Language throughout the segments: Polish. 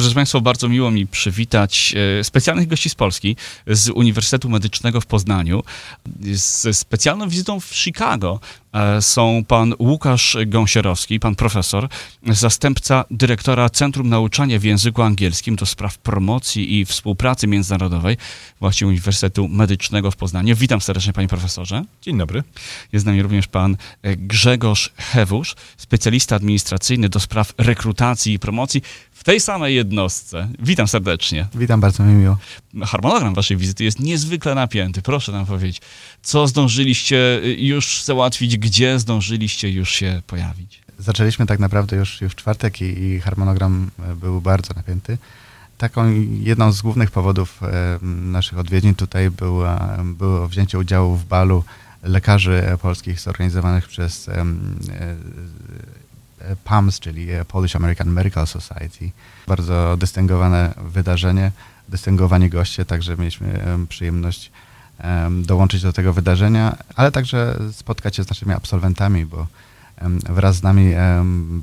Proszę Państwa, bardzo miło mi przywitać e, specjalnych gości z Polski, z Uniwersytetu Medycznego w Poznaniu. Z specjalną wizytą w Chicago e, są pan Łukasz Gąsierowski, pan profesor, zastępca dyrektora Centrum Nauczania w Języku Angielskim do spraw promocji i współpracy międzynarodowej właśnie Uniwersytetu Medycznego w Poznaniu. Witam serdecznie, panie profesorze. Dzień dobry. Jest z nami również pan e, Grzegorz Hewusz, specjalista administracyjny do spraw rekrutacji i promocji w tej samej jednostce. Witam serdecznie. Witam, bardzo mi miło. Harmonogram waszej wizyty jest niezwykle napięty. Proszę nam powiedzieć, co zdążyliście już załatwić, gdzie zdążyliście już się pojawić? Zaczęliśmy tak naprawdę już, już w czwartek i, i harmonogram e, był bardzo napięty. Taką jedną z głównych powodów e, naszych odwiedzin tutaj była, było wzięcie udziału w balu lekarzy polskich zorganizowanych przez e, PAMS, czyli Polish American Medical Society. Bardzo dystyngowane wydarzenie, dystyngowani goście, także mieliśmy przyjemność dołączyć do tego wydarzenia, ale także spotkać się z naszymi absolwentami, bo wraz z nami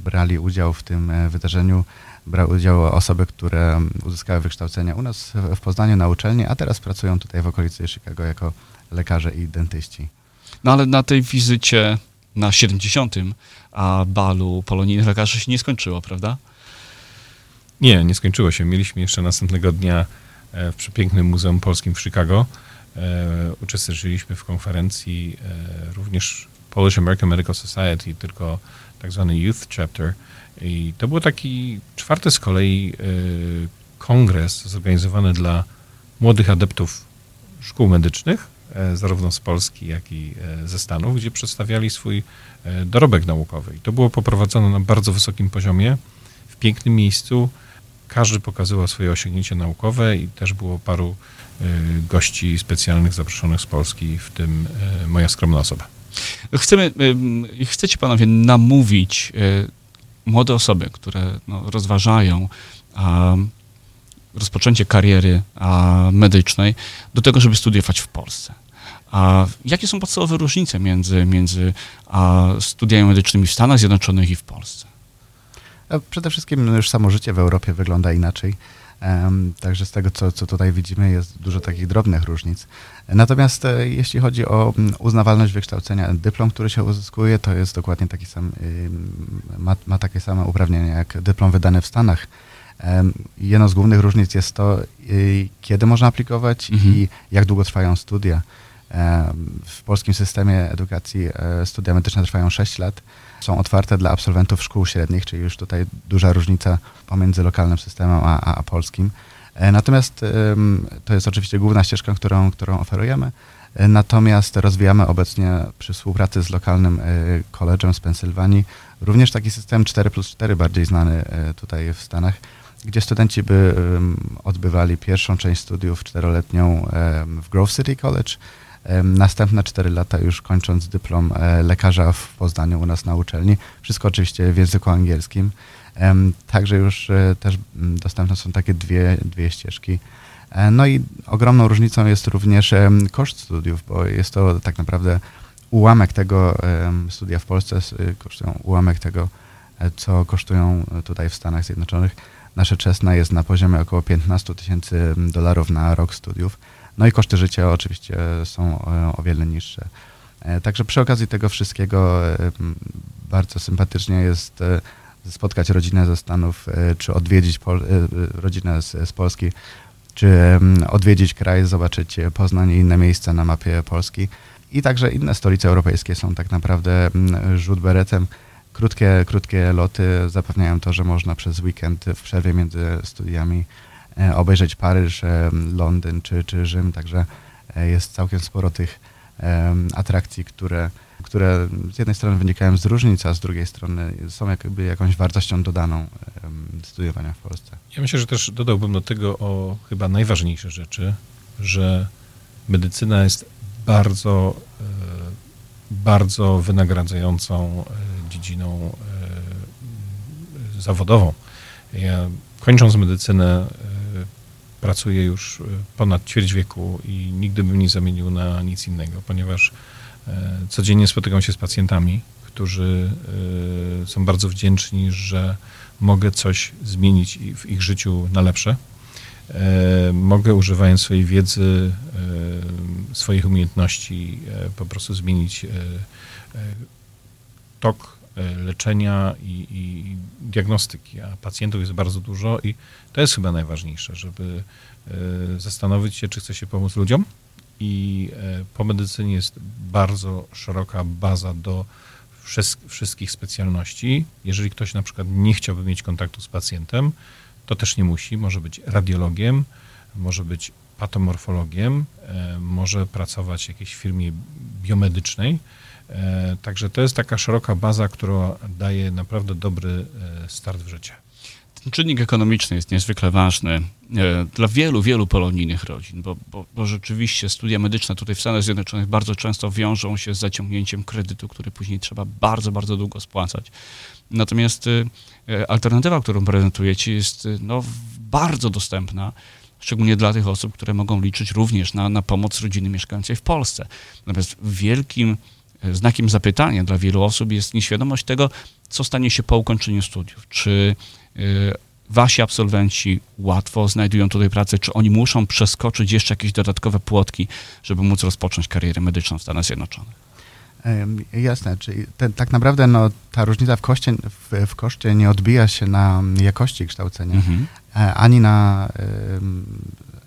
brali udział w tym e, wydarzeniu brały udział osoby, które uzyskały wykształcenie u nas w Poznaniu na uczelni, a teraz pracują tutaj w okolicy Chicago jako lekarze i dentyści. No ale na tej wizycie na 70. a balu polonijnych lekarzy się nie skończyło, prawda? Nie, nie skończyło się. Mieliśmy jeszcze następnego dnia e, w przepięknym Muzeum Polskim w Chicago. E, uczestniczyliśmy w konferencji e, również Polish American Medical Society, tylko tak zwany Youth Chapter. I to był taki czwarty z kolei kongres zorganizowany dla młodych adeptów szkół medycznych, zarówno z Polski, jak i e, ze Stanów, gdzie przedstawiali swój e, dorobek naukowy. I to było poprowadzone na bardzo wysokim poziomie, w pięknym miejscu. Każdy pokazywał swoje osiągnięcia naukowe i też było paru gości specjalnych zaproszonych z Polski, w tym moja skromna osoba. Chcemy, chcecie panowie namówić młode osoby, które no, rozważają rozpoczęcie kariery medycznej do tego, żeby studiować w Polsce. A jakie są podstawowe różnice między, między studiami medycznymi w Stanach Zjednoczonych i w Polsce? Przede wszystkim no, już samo życie w Europie wygląda inaczej. Także z tego, co, co tutaj widzimy, jest dużo takich drobnych różnic. Natomiast e, jeśli chodzi o uznawalność wykształcenia, dyplom, który się uzyskuje, to jest dokładnie taki sam, ma, ma takie same uprawnienia jak dyplom wydany w Stanach. Jedną z głównych różnic jest to, y, kiedy można aplikować mhm. i jak długo trwają studia. W polskim systemie edukacji e, studia medyczne trwają 6 lat. Są otwarte dla absolwentów szkół średnich, czyli już tutaj duża różnica pomiędzy lokalnym systemem a, a, a polskim. E, natomiast to jest oczywiście główna ścieżka, którą, którą oferujemy. E, natomiast rozwijamy obecnie przy współpracy z lokalnym college'em z Pensylwanii również taki system 4 plus 4, bardziej znany tutaj w Stanach, gdzie studenci by odbywali pierwszą część studiów czteroletnią w Grove City College, Następne 4 lata już kończąc dyplom e, lekarza w Poznaniu u nas na uczelni. Wszystko oczywiście w języku angielskim. Także już e, też dostępne są takie dwie, dwie ścieżki. E, no i ogromną różnicą jest również koszt studiów, bo jest to tak naprawdę ułamek tego, studia w Polsce kosztują ułamek tego, co kosztują tutaj w Stanach Zjednoczonych. Nasze czesne jest na poziomie około 15 tysięcy dolarów na rok studiów. No i koszty życia oczywiście są e, o wiele niższe. E, także przy okazji tego wszystkiego e, bardzo sympatycznie jest spotkać rodzinę ze Stanów, czy odwiedzić Pol rodzinę z, z Polski, czy odwiedzić kraj, zobaczyć Poznań i inne miejsca na mapie Polski. I także inne stolice europejskie są tak naprawdę rzut beretem. Krótkie, krótkie loty zapewniają to, że można przez weekend w przerwie między studiami E, obejrzeć Paryż, e, Londyn czy, czy Rzym, także e, jest całkiem sporo tych atrakcji, które, które z jednej strony wynikają z różnic, a z drugiej strony są jakby jakąś wartością dodaną studiowania w Polsce. Ja myślę, że też dodałbym do tego o chyba najważniejsze rzeczy, że medycyna jest bardzo, bardzo wynagradzającą dziedziną zawodową. Ja kończąc medycynę pracuję już e, ponad ćwierć wieku i nigdy bym nie zamienił na nic innego, ponieważ e, codziennie spotykam się z pacjentami, którzy są bardzo wdzięczni, że mogę coś zmienić w ich życiu na lepsze. Mogę używając swojej wiedzy, swoich umiejętności po prostu zmienić tok leczenia i, i, diagnostyki, a pacjentów jest bardzo dużo i to jest chyba najważniejsze, żeby zastanowić się, czy chce się pomóc ludziom, i e, po medycynie jest bardzo szeroka baza do wszystkich specjalności. Jeżeli ktoś na przykład nie chciałby mieć kontaktu z pacjentem, to też nie musi. Może być radiologiem, może być patomorfologiem, e, może pracować w jakiejś firmie biomedycznej. E, także to jest taka szeroka baza, która daje naprawdę dobry start w życie. Ten czynnik ekonomiczny jest niezwykle ważny e, dla wielu, wielu polonijnych rodzin, bo, bo, bo, rzeczywiście studia medyczne tutaj w Stanach Zjednoczonych bardzo często wiążą się z zaciągnięciem kredytu, który później trzeba bardzo, bardzo długo spłacać. Natomiast e, e, alternatywa, którą prezentujecie, jest no, bardzo dostępna, szczególnie dla tych osób, które mogą liczyć również na, na pomoc rodziny mieszkającej w Polsce. Natomiast wielkim znakiem zapytania dla wielu osób jest nieświadomość tego, co stanie się po ukończeniu studiów. Czy Y, wasi absolwenci łatwo znajdują tutaj pracę, czy oni muszą przeskoczyć jeszcze jakieś dodatkowe płotki, żeby móc rozpocząć karierę medyczną w Stanach Zjednoczonych? Jasne, czyli te, tak naprawdę no, ta różnica w koszcie, w, w koszcie nie odbija się na jakości kształcenia, mhm. E, ani na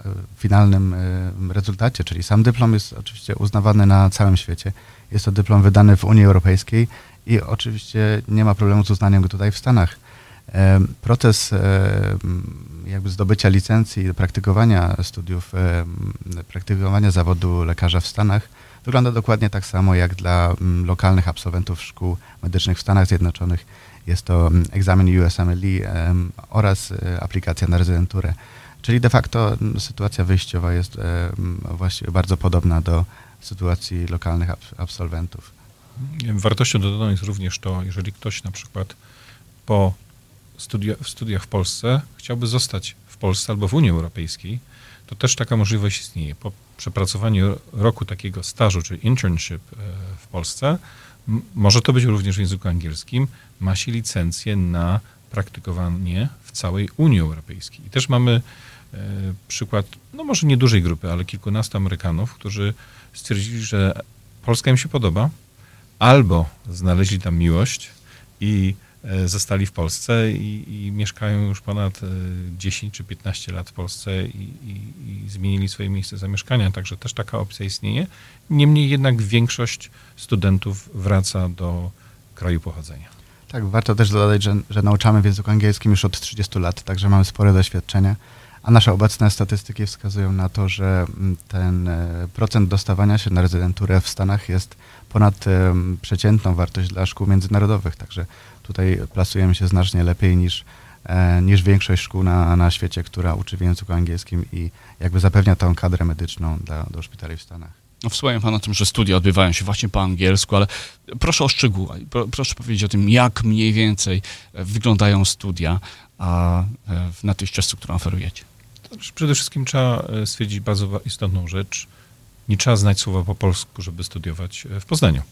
y, finalnym y, rezultacie, czyli sam dyplom jest oczywiście uznawany na całym świecie. Jest to dyplom wydany w Unii Europejskiej i oczywiście nie ma problemu z uznaniem go tutaj w Stanach. Proces jakby zdobycia licencji, praktykowania studiów, praktykowania zawodu lekarza w Stanach wygląda dokładnie tak samo jak dla lokalnych absolwentów szkół medycznych w Stanach Zjednoczonych. Jest to egzamin USMLE oraz e, aplikacja na rezydenturę. Czyli de facto sytuacja wyjściowa jest właściwie bardzo podobna do sytuacji lokalnych absolwentów. Wartością dodaną jest również to, jeżeli ktoś na przykład po studia, studiach w Polsce chciałby zostać w Polsce albo w Unii Europejskiej, to też taka możliwość istnieje. Po przepracowaniu roku takiego stażu, czy internship e, w Polsce, może to być również w języku angielskim, ma się licencję na praktykowanie w całej Unii Europejskiej. I też mamy e, przykład, no może nie dużej grupy, ale kilkunastu Amerykanów, którzy stwierdzili, że Polska im się podoba, albo znaleźli tam miłość i E, zostali w Polsce i, i, mieszkają już ponad 10 e, czy 15 lat w Polsce i, i, i, zmienili swoje miejsce zamieszkania, także też taka opcja istnieje. Niemniej jednak większość studentów wraca do kraju pochodzenia. Tak, warto też dodać, że, że nauczamy w języku angielskim już od 30 lat, także mamy spore doświadczenie, a nasze obecne statystyki wskazują na to, że mm, ten e, procent dostawania się na rezydenturę w Stanach jest ponad przeciętną wartość dla szkół międzynarodowych, także tutaj plasujemy się znacznie lepiej niż, e, niż większość szkół na, na świecie, która uczy w języku angielskim i jakby zapewnia tą kadrę medyczną dla, do szpitali w Stanach. No, wspomniał Pan o tym, że studia odbywają się właśnie po angielsku, ale proszę o szczegóły. Proszę powiedzieć o tym, jak mniej więcej wyglądają studia a, e, na tej ścieżce, którą oferujecie. Przede wszystkim trzeba e, stwierdzić bardzo istotną rzecz. Nie trzeba znać słowa po polsku, żeby studiować w Poznaniu.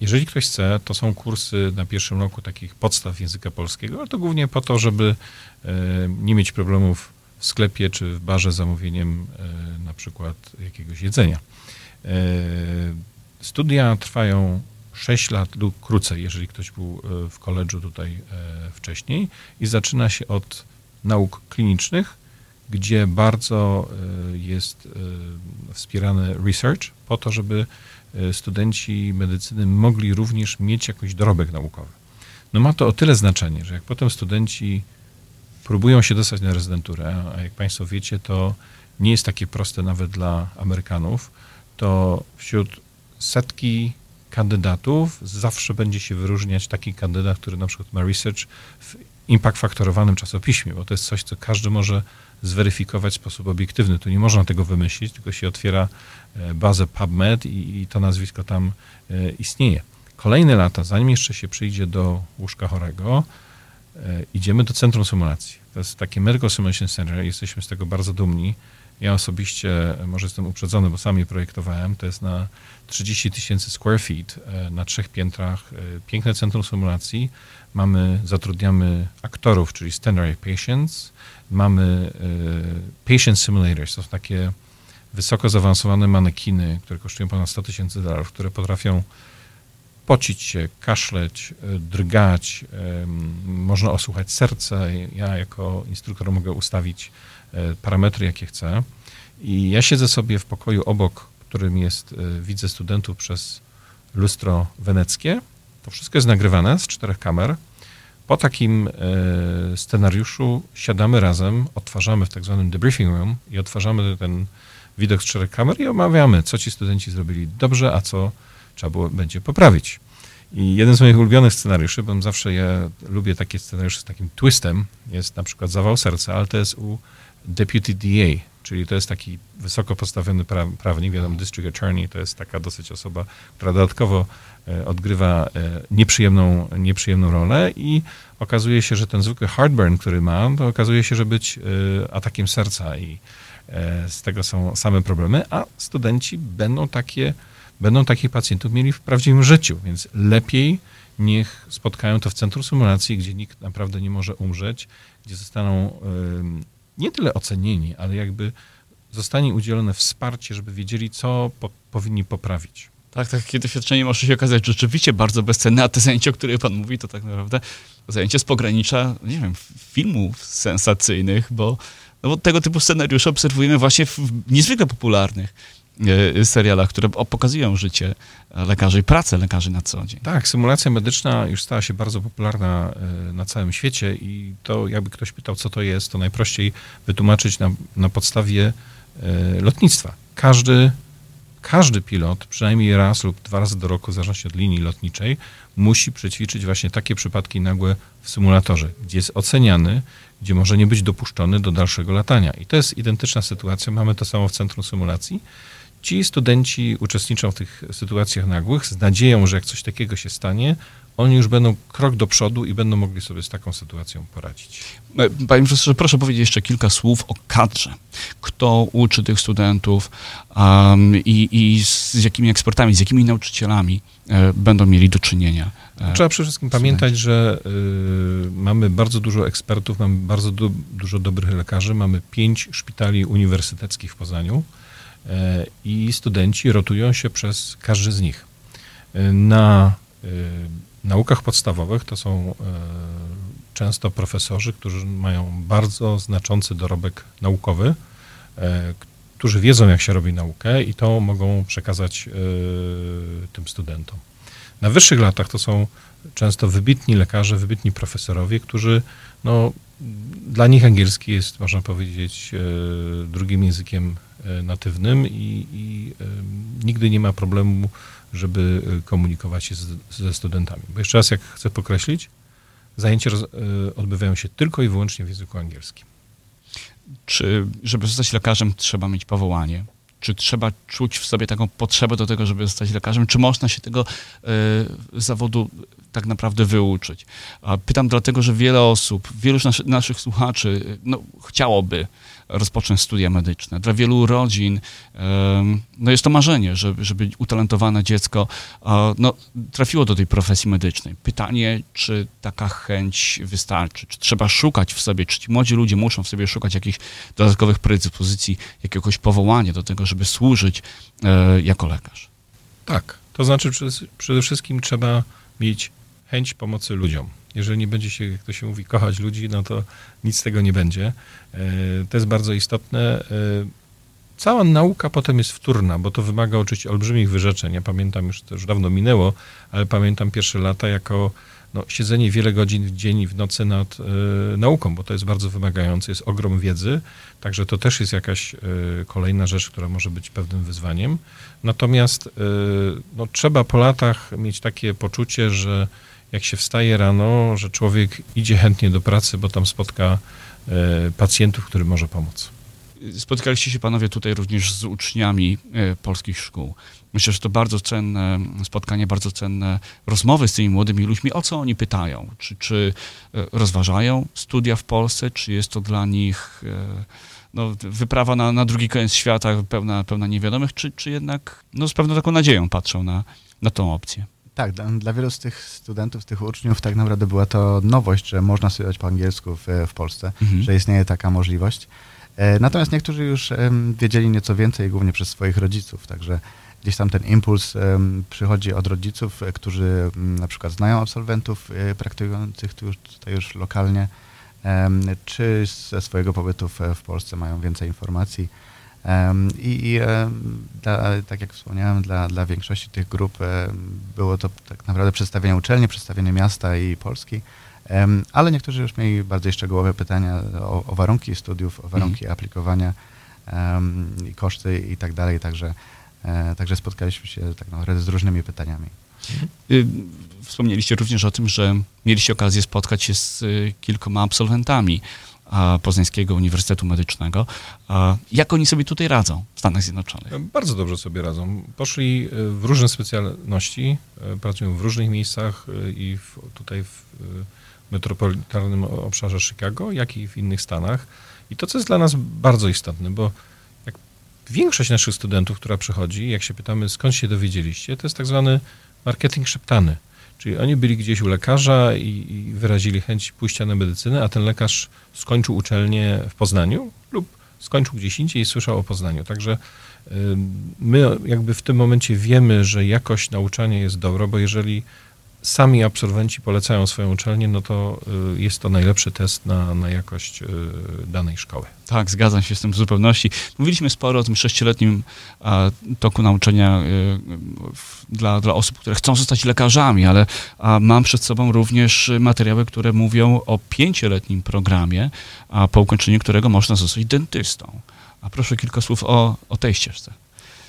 Jeżeli ktoś chce, to są kursy na pierwszym roku takich podstaw języka polskiego, ale to głównie po to, żeby e, nie mieć problemów w sklepie czy w barze zamówieniem e, na przykład jakiegoś jedzenia. E, studia trwają 6 lat lub krócej, jeżeli ktoś był w koledżu tutaj wcześniej i zaczyna się od nauk klinicznych, gdzie bardzo jest wspierany research po to, żeby E, studenci medycyny mogli również mieć jakiś dorobek naukowy. No ma to o tyle znaczenie, że jak potem studenci próbują się dostać na rezydenturę, a jak Państwo wiecie, to nie jest takie proste nawet dla Amerykanów, to wśród setki kandydatów zawsze będzie się wyróżniać taki kandydat, który na przykład ma research w impact faktorowanym czasopiśmie, bo to jest coś, co każdy może zweryfikować w sposób obiektywny. Tu nie można tego wymyślić, tylko się otwiera e, bazę PubMed i, i to nazwisko tam e, istnieje. Kolejne lata, zanim jeszcze się przyjdzie do łóżka chorego, idziemy do Centrum Symulacji. To jest takie Medical Simulation Center, jesteśmy z tego bardzo dumni. Ja osobiście, może jestem uprzedzony, bo sam je projektowałem, to jest na 30 tysięcy square feet, na trzech piętrach, piękne centrum symulacji. Mamy, zatrudniamy aktorów, czyli standard patients, mamy patient simulators, to są takie wysoko zaawansowane manekiny, które kosztują ponad 100 tysięcy dolarów, które potrafią pocić się, kaszleć, e, drgać, można osłuchać serce. Ja jako instruktor mogę ustawić e, parametry, jakie chcę. I ja siedzę sobie w pokoju obok, którym jest, e, widzę studentów przez lustro weneckie. To wszystko jest nagrywane z czterech kamer. Po takim scenariuszu siadamy razem, odtwarzamy w tak zwanym debriefing room i odtwarzamy ten widok z czterech kamer i omawiamy, co ci studenci zrobili dobrze, a co trzeba było, będzie poprawić. I jeden z moich ulubionych scenariuszy, bo zawsze ja lubię takie scenariusze z takim twistem, jest na przykład zawał serca, ale to jest u Deputy DA, czyli to jest taki wysoko postawiony pra prawnik, wiadomo, District Attorney to jest taka dosyć osoba, która dodatkowo e, odgrywa e, nieprzyjemną, nieprzyjemną rolę i okazuje się, że ten zwykły heartburn, który ma, to okazuje się, że być e, atakiem serca i z tego są same problemy, a studenci będą takie, będą takich pacjentów mieli w prawdziwym życiu, więc lepiej niech spotkają to w centrum symulacji, gdzie nikt naprawdę nie może umrzeć, gdzie zostaną nie tyle ocenieni, ale jakby zostanie udzielone wsparcie, żeby wiedzieli, co po, powinni poprawić. Tak, takie doświadczenie może się okazać rzeczywiście bardzo bezcenne, a te zajęcie, o których pan mówi, to tak naprawdę zajęcie z pogranicza, nie wiem, filmów sensacyjnych, bo no bo tego typu scenariusze obserwujemy właśnie w niezwykle popularnych serialach, które pokazują życie lekarzy i pracę lekarzy na co dzień. Tak, symulacja medyczna już stała się bardzo popularna e, na całym świecie i to jakby ktoś pytał, co to jest, to najprościej wytłumaczyć na, na podstawie e, lotnictwa. Każdy, każdy pilot przynajmniej raz lub dwa razy do roku, w zależności od linii lotniczej, musi przećwiczyć właśnie takie przypadki nagłe w symulatorze, gdzie jest oceniany, gdzie może nie być dopuszczony do dalszego latania. I to jest identyczna sytuacja. Mamy to samo w centrum symulacji. Ci studenci uczestniczą w tych sytuacjach nagłych z nadzieją, że jak coś takiego się stanie, oni już będą krok do przodu i będą mogli sobie z taką sytuacją poradzić. E, panie profesorze, proszę powiedzieć jeszcze kilka słów o kadrze. Kto uczy tych studentów um, i, i z jakimi ekspertami, z jakimi nauczycielami e, będą mieli do czynienia? E, Trzeba przede wszystkim studenci. pamiętać, że y, mamy bardzo dużo ekspertów, mamy bardzo du dużo dobrych lekarzy, mamy pięć szpitali uniwersyteckich w Poznaniu i studenci rotują się przez każdy z nich. Y, na naukach podstawowych to są e, często profesorzy, którzy mają bardzo znaczący dorobek naukowy, e, którzy wiedzą, jak się robi naukę i to mogą przekazać e, tym studentom. Na wyższych latach to są często wybitni lekarze, wybitni profesorowie, którzy, no, dla nich angielski jest, można powiedzieć, drugim językiem natywnym i, i nigdy nie ma problemu żeby komunikować się z, ze studentami. Bo jeszcze raz, jak chcę podkreślić, zajęcia roz, odbywają się tylko i wyłącznie w języku angielskim. Czy, żeby zostać lekarzem, trzeba mieć powołanie? Czy trzeba czuć w sobie taką potrzebę do tego, żeby zostać lekarzem? Czy można się tego y, zawodu tak naprawdę wyuczyć? A pytam dlatego, że wiele osób, wielu naszy, naszych słuchaczy no, chciałoby rozpocząć studia medyczne. Dla wielu rodzin no jest to marzenie, żeby, żeby utalentowane dziecko no, trafiło do tej profesji medycznej. Pytanie, czy taka chęć wystarczy? Czy trzeba szukać w sobie, czy ci młodzi ludzie muszą w sobie szukać jakichś dodatkowych predyspozycji, jakiegoś powołania do tego, żeby służyć e, jako lekarz? Tak. To znaczy przede wszystkim trzeba mieć chęć pomocy ludziom. Jeżeli nie będzie się, jak to się mówi, kochać ludzi, no to nic z tego nie będzie. E, to jest bardzo istotne. E, cała nauka potem jest wtórna, bo to wymaga oczywiście olbrzymich wyrzeczeń. Ja pamiętam, już to już dawno minęło, ale pamiętam pierwsze lata jako no, siedzenie wiele godzin w dzień i w nocy nad y, nauką, bo to jest bardzo wymagające, jest ogrom wiedzy, także to też jest jakaś y, kolejna rzecz, która może być pewnym wyzwaniem. Natomiast y, no, trzeba po latach mieć takie poczucie, że jak się wstaje rano, że człowiek idzie chętnie do pracy, bo tam spotka e, pacjentów, którym może pomóc. Spotykaliście się panowie tutaj również z uczniami e, polskich szkół. Myślę, że to bardzo cenne spotkanie, bardzo cenne rozmowy z tymi młodymi ludźmi. O co oni pytają? Czy, czy e, rozważają studia w Polsce? Czy jest to dla nich no, wyprawa na, na drugi koniec świata pełna, pełna niewiadomych? Czy, czy jednak no, z pewną taką nadzieją patrzą na, na tą opcję? Tak, dla, dla, wielu z tych studentów, z tych uczniów tak naprawdę była to nowość, że można studiować po angielsku w, w Polsce, mhm. że istnieje taka możliwość. E, natomiast niektórzy już wiedzieli nieco więcej, głównie przez swoich rodziców, także gdzieś tam ten impuls przychodzi od rodziców, e, którzy na przykład znają absolwentów e, praktykujących tutaj już lokalnie, czy ze swojego pobytu w Polsce mają więcej informacji. I, i dla, tak jak wspomniałem, dla, dla większości tych grup było to tak naprawdę przedstawienie uczelni, przedstawienie miasta i Polski, ale niektórzy już mieli bardziej szczegółowe pytania o, o warunki studiów, o warunki mhm. aplikowania, i koszty i tak dalej, także, e, także spotkaliśmy się tak naprawdę z różnymi pytaniami. Y, wspomnieliście również o tym, że mieliście okazję spotkać się z kilkoma absolwentami Poznańskiego Uniwersytetu Medycznego. Jak oni sobie tutaj radzą w Stanach Zjednoczonych? Bardzo dobrze sobie radzą. Poszli y, w różne specjalności, pracują w różnych miejscach i w, tutaj w metropolitalnym obszarze Chicago, jak i w innych stanach. I to, co jest dla nas bardzo istotne, bo większość naszych studentów, która przychodzi, jak się pytamy, skąd się dowiedzieliście, to jest tak zwany marketing szeptany. Czyli oni byli gdzieś u lekarza i, i wyrazili chęć pójścia na medycynę, a ten lekarz skończył uczelnię w Poznaniu lub skończył gdzieś indziej i słyszał o Poznaniu. Także my jakby w tym momencie wiemy, że jakość nauczania jest dobra, bo jeżeli sami absolwenci polecają swoją uczelnię, no to y, jest to najlepszy test na, na jakość y, danej szkoły. Tak, zgadzam się z tym w zupełności. Mówiliśmy sporo o tym sześcioletnim toku nauczania y, dla, dla osób, które chcą zostać lekarzami, ale mam przed sobą również materiały, które mówią o pięcioletnim programie, po ukończeniu którego można zostać dentystą. A proszę kilka słów o, o tej ścieżce.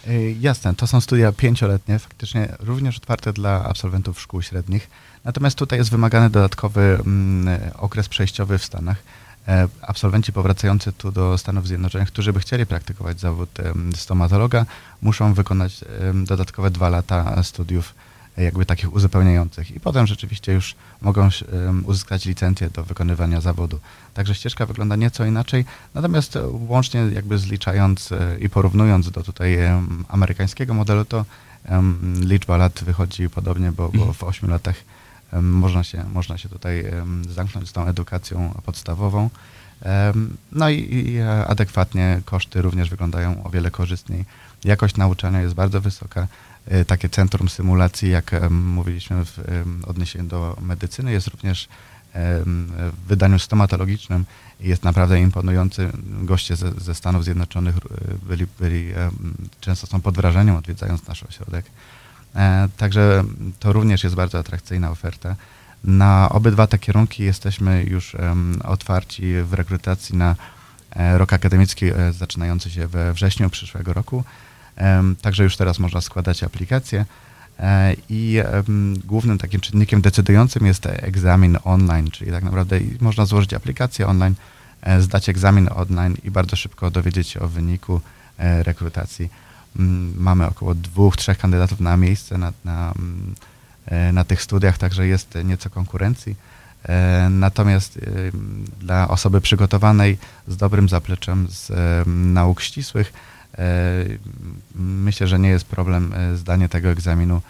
Y, jasne, to są studia pięcioletnie, faktycznie również otwarte dla absolwentów szkół średnich. Natomiast tutaj jest wymagany dodatkowy mm, okres przejściowy w Stanach. E, absolwenci powracający tu do Stanów Zjednoczonych, którzy by chcieli praktykować zawód stomatologa, muszą wykonać dodatkowe dwa lata studiów jakby takich uzupełniających i potem rzeczywiście już mogą uzyskać licencję do wykonywania zawodu. Także ścieżka wygląda nieco inaczej, natomiast e, łącznie jakby zliczając e, i porównując do tutaj amerykańskiego modelu, to liczba lat wychodzi podobnie, bo, bo w 8 latach można się, można się tutaj zamknąć z tą edukacją podstawową. No i, i adekwatnie koszty również wyglądają o wiele korzystniej. Jakość nauczania jest bardzo wysoka. E, takie centrum symulacji, jak mówiliśmy w odniesieniu do medycyny, jest również w wydaniu stomatologicznym jest naprawdę imponujący. Goście ze, ze Stanów Zjednoczonych e, byli, byli, często są pod wrażeniem odwiedzając nasz ośrodek. E, także to również jest bardzo atrakcyjna oferta. Na obydwa te kierunki jesteśmy już otwarci w rekrutacji na rok akademicki zaczynający się we wrześniu przyszłego roku. Także już teraz można składać aplikację. E, I głównym takim czynnikiem decydującym jest egzamin online, czyli tak naprawdę można złożyć aplikację online, e, zdać egzamin online i bardzo szybko dowiedzieć się o wyniku e, rekrutacji. Mm, mamy około dwóch, trzech kandydatów na miejsce na, na, mm, na tych studiach, także jest nieco konkurencji. Natomiast dla osoby przygotowanej z dobrym zapleczem z nauk ścisłych, E, myślę, że nie jest problem e, zdanie tego egzaminu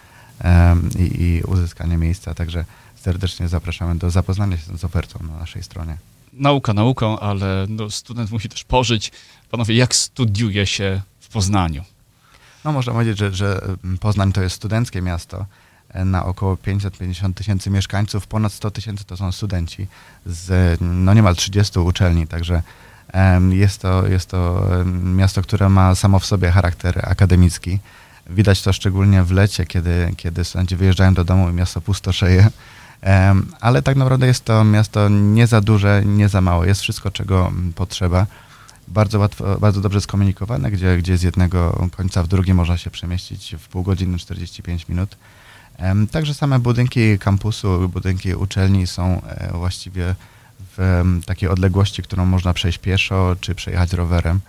i, i uzyskanie miejsca, także serdecznie zapraszamy do zapoznania się z ofertą na naszej stronie. Nauka nauką, ale no, student musi też pożyć. Panowie, jak studiuje się w Poznaniu? No można powiedzieć, że, że Poznań to jest studenckie miasto e, na około 550 tysięcy mieszkańców, ponad 100 tysięcy to są studenci z no niemal 30 uczelni, także jest to, jest to miasto, które ma samo w sobie charakter akademicki. Widać to szczególnie w lecie, kiedy, kiedy studenci wyjeżdżają do domu i miasto pustoszeje. Ale tak naprawdę jest to miasto nie za duże, nie za mało. Jest wszystko, czego potrzeba. Bardzo, łatwo, bardzo dobrze skomunikowane, gdzie, gdzie z jednego końca w drugi można się przemieścić w pół godziny, 45 minut. Także same budynki kampusu, budynki uczelni są e, właściwie w takiej odległości, którą można przejść pieszo czy przejechać rowerem.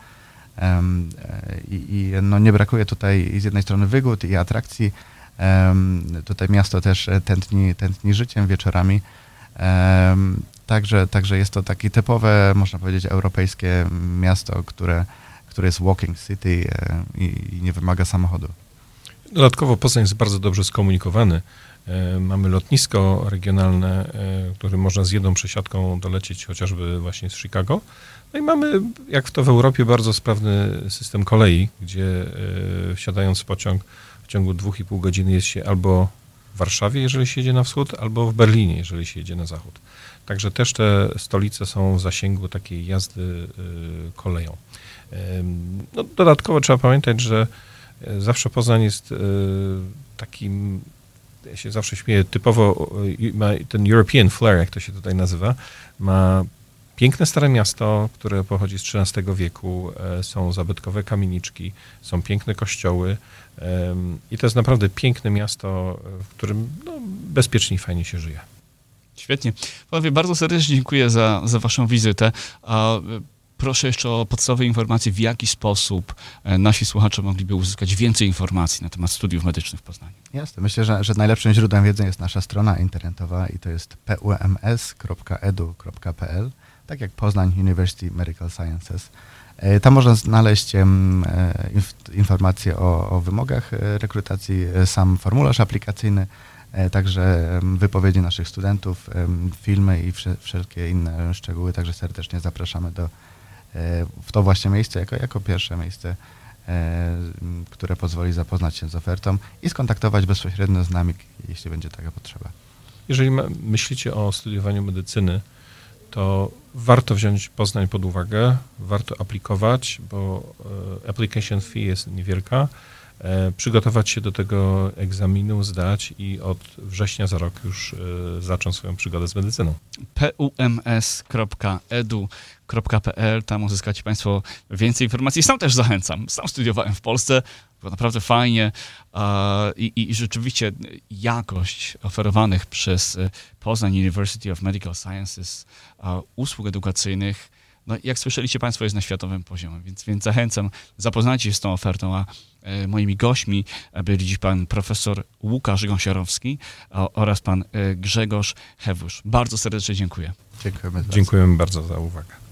Em, e, I, i no, nie brakuje tutaj z jednej strony wygód i atrakcji. Tutaj miasto też e, tętni, tętni życiem wieczorami. Także, także jest to takie typowe, można powiedzieć, europejskie miasto, które, które jest walking city e, i, i nie wymaga samochodu. Dodatkowo Poznań jest bardzo dobrze skomunikowany. E, Mamy lotnisko regionalne, e, którym można z jedną przesiadką dolecieć chociażby właśnie z Chicago. No i mamy, jak to w Europie, bardzo sprawny system kolei, gdzie e, wsiadając w pociąg w ciągu dwóch i pół godziny jest się albo w Warszawie, jeżeli się jedzie na wschód, albo w Berlinie, jeżeli się jedzie na zachód. Także też te stolice są w zasięgu takiej jazdy koleją. No, dodatkowo trzeba pamiętać, że zawsze Poznań jest takim, ja się zawsze śmieję, typowo ten European flair, jak to się tutaj nazywa, ma piękne stare miasto, które pochodzi z XIII wieku, e, są zabytkowe kamieniczki, są piękne kościoły i to jest naprawdę piękne miasto, w którym no, bezpiecznie i fajnie się żyje. Świetnie. Panowie, bardzo serdecznie dziękuję za, za waszą wizytę. A e, proszę jeszcze o podstawowe informacje, w jaki sposób e, nasi słuchacze mogliby uzyskać więcej informacji na temat studiów medycznych w Poznaniu. Jasne. Myślę, że, że najlepszym źródłem wiedzy jest nasza strona internetowa i to jest pums.edu.pl, tak jak Poznań University Medical Sciences. E, Tam można znaleźć e, inf- informacje o, o wymogach e, rekrutacji, sam formularz aplikacyjny, także wypowiedzi naszych studentów, filmy i wsze- wszelkie inne szczegóły. Także serdecznie zapraszamy do, w to właśnie miejsce jako, jako pierwsze miejsce, które pozwoli zapoznać się z ofertą i skontaktować bezpośrednio z nami, jeśli będzie taka potrzeba. Jeżeli myślicie o studiowaniu medycyny, to warto wziąć Poznań pod uwagę, warto aplikować, bo e, application fee jest niewielka, e, przygotować się do tego egzaminu, zdać i od września za rok już e, zacząć swoją przygodę z medycyną. pums.edu.pl. Tam uzyskacie Państwo więcej informacji. Sam też zachęcam. Sam studiowałem w Polsce. Było naprawdę fajnie i, i rzeczywiście jakość oferowanych przez e, Poznań University of Medical Sciences usług edukacyjnych, no jak słyszeliście Państwo, jest na światowym poziomie, więc, więc zachęcam, zapoznajcie się z tą ofertą, a e, moimi gośćmi e, byli dziś pan profesor Łukasz Gąsiorowski a, oraz pan e, Grzegorz Hewusz. Bardzo serdecznie dziękuję. Dziękujemy. bardzo. Dziękujemy bardzo za uwagę.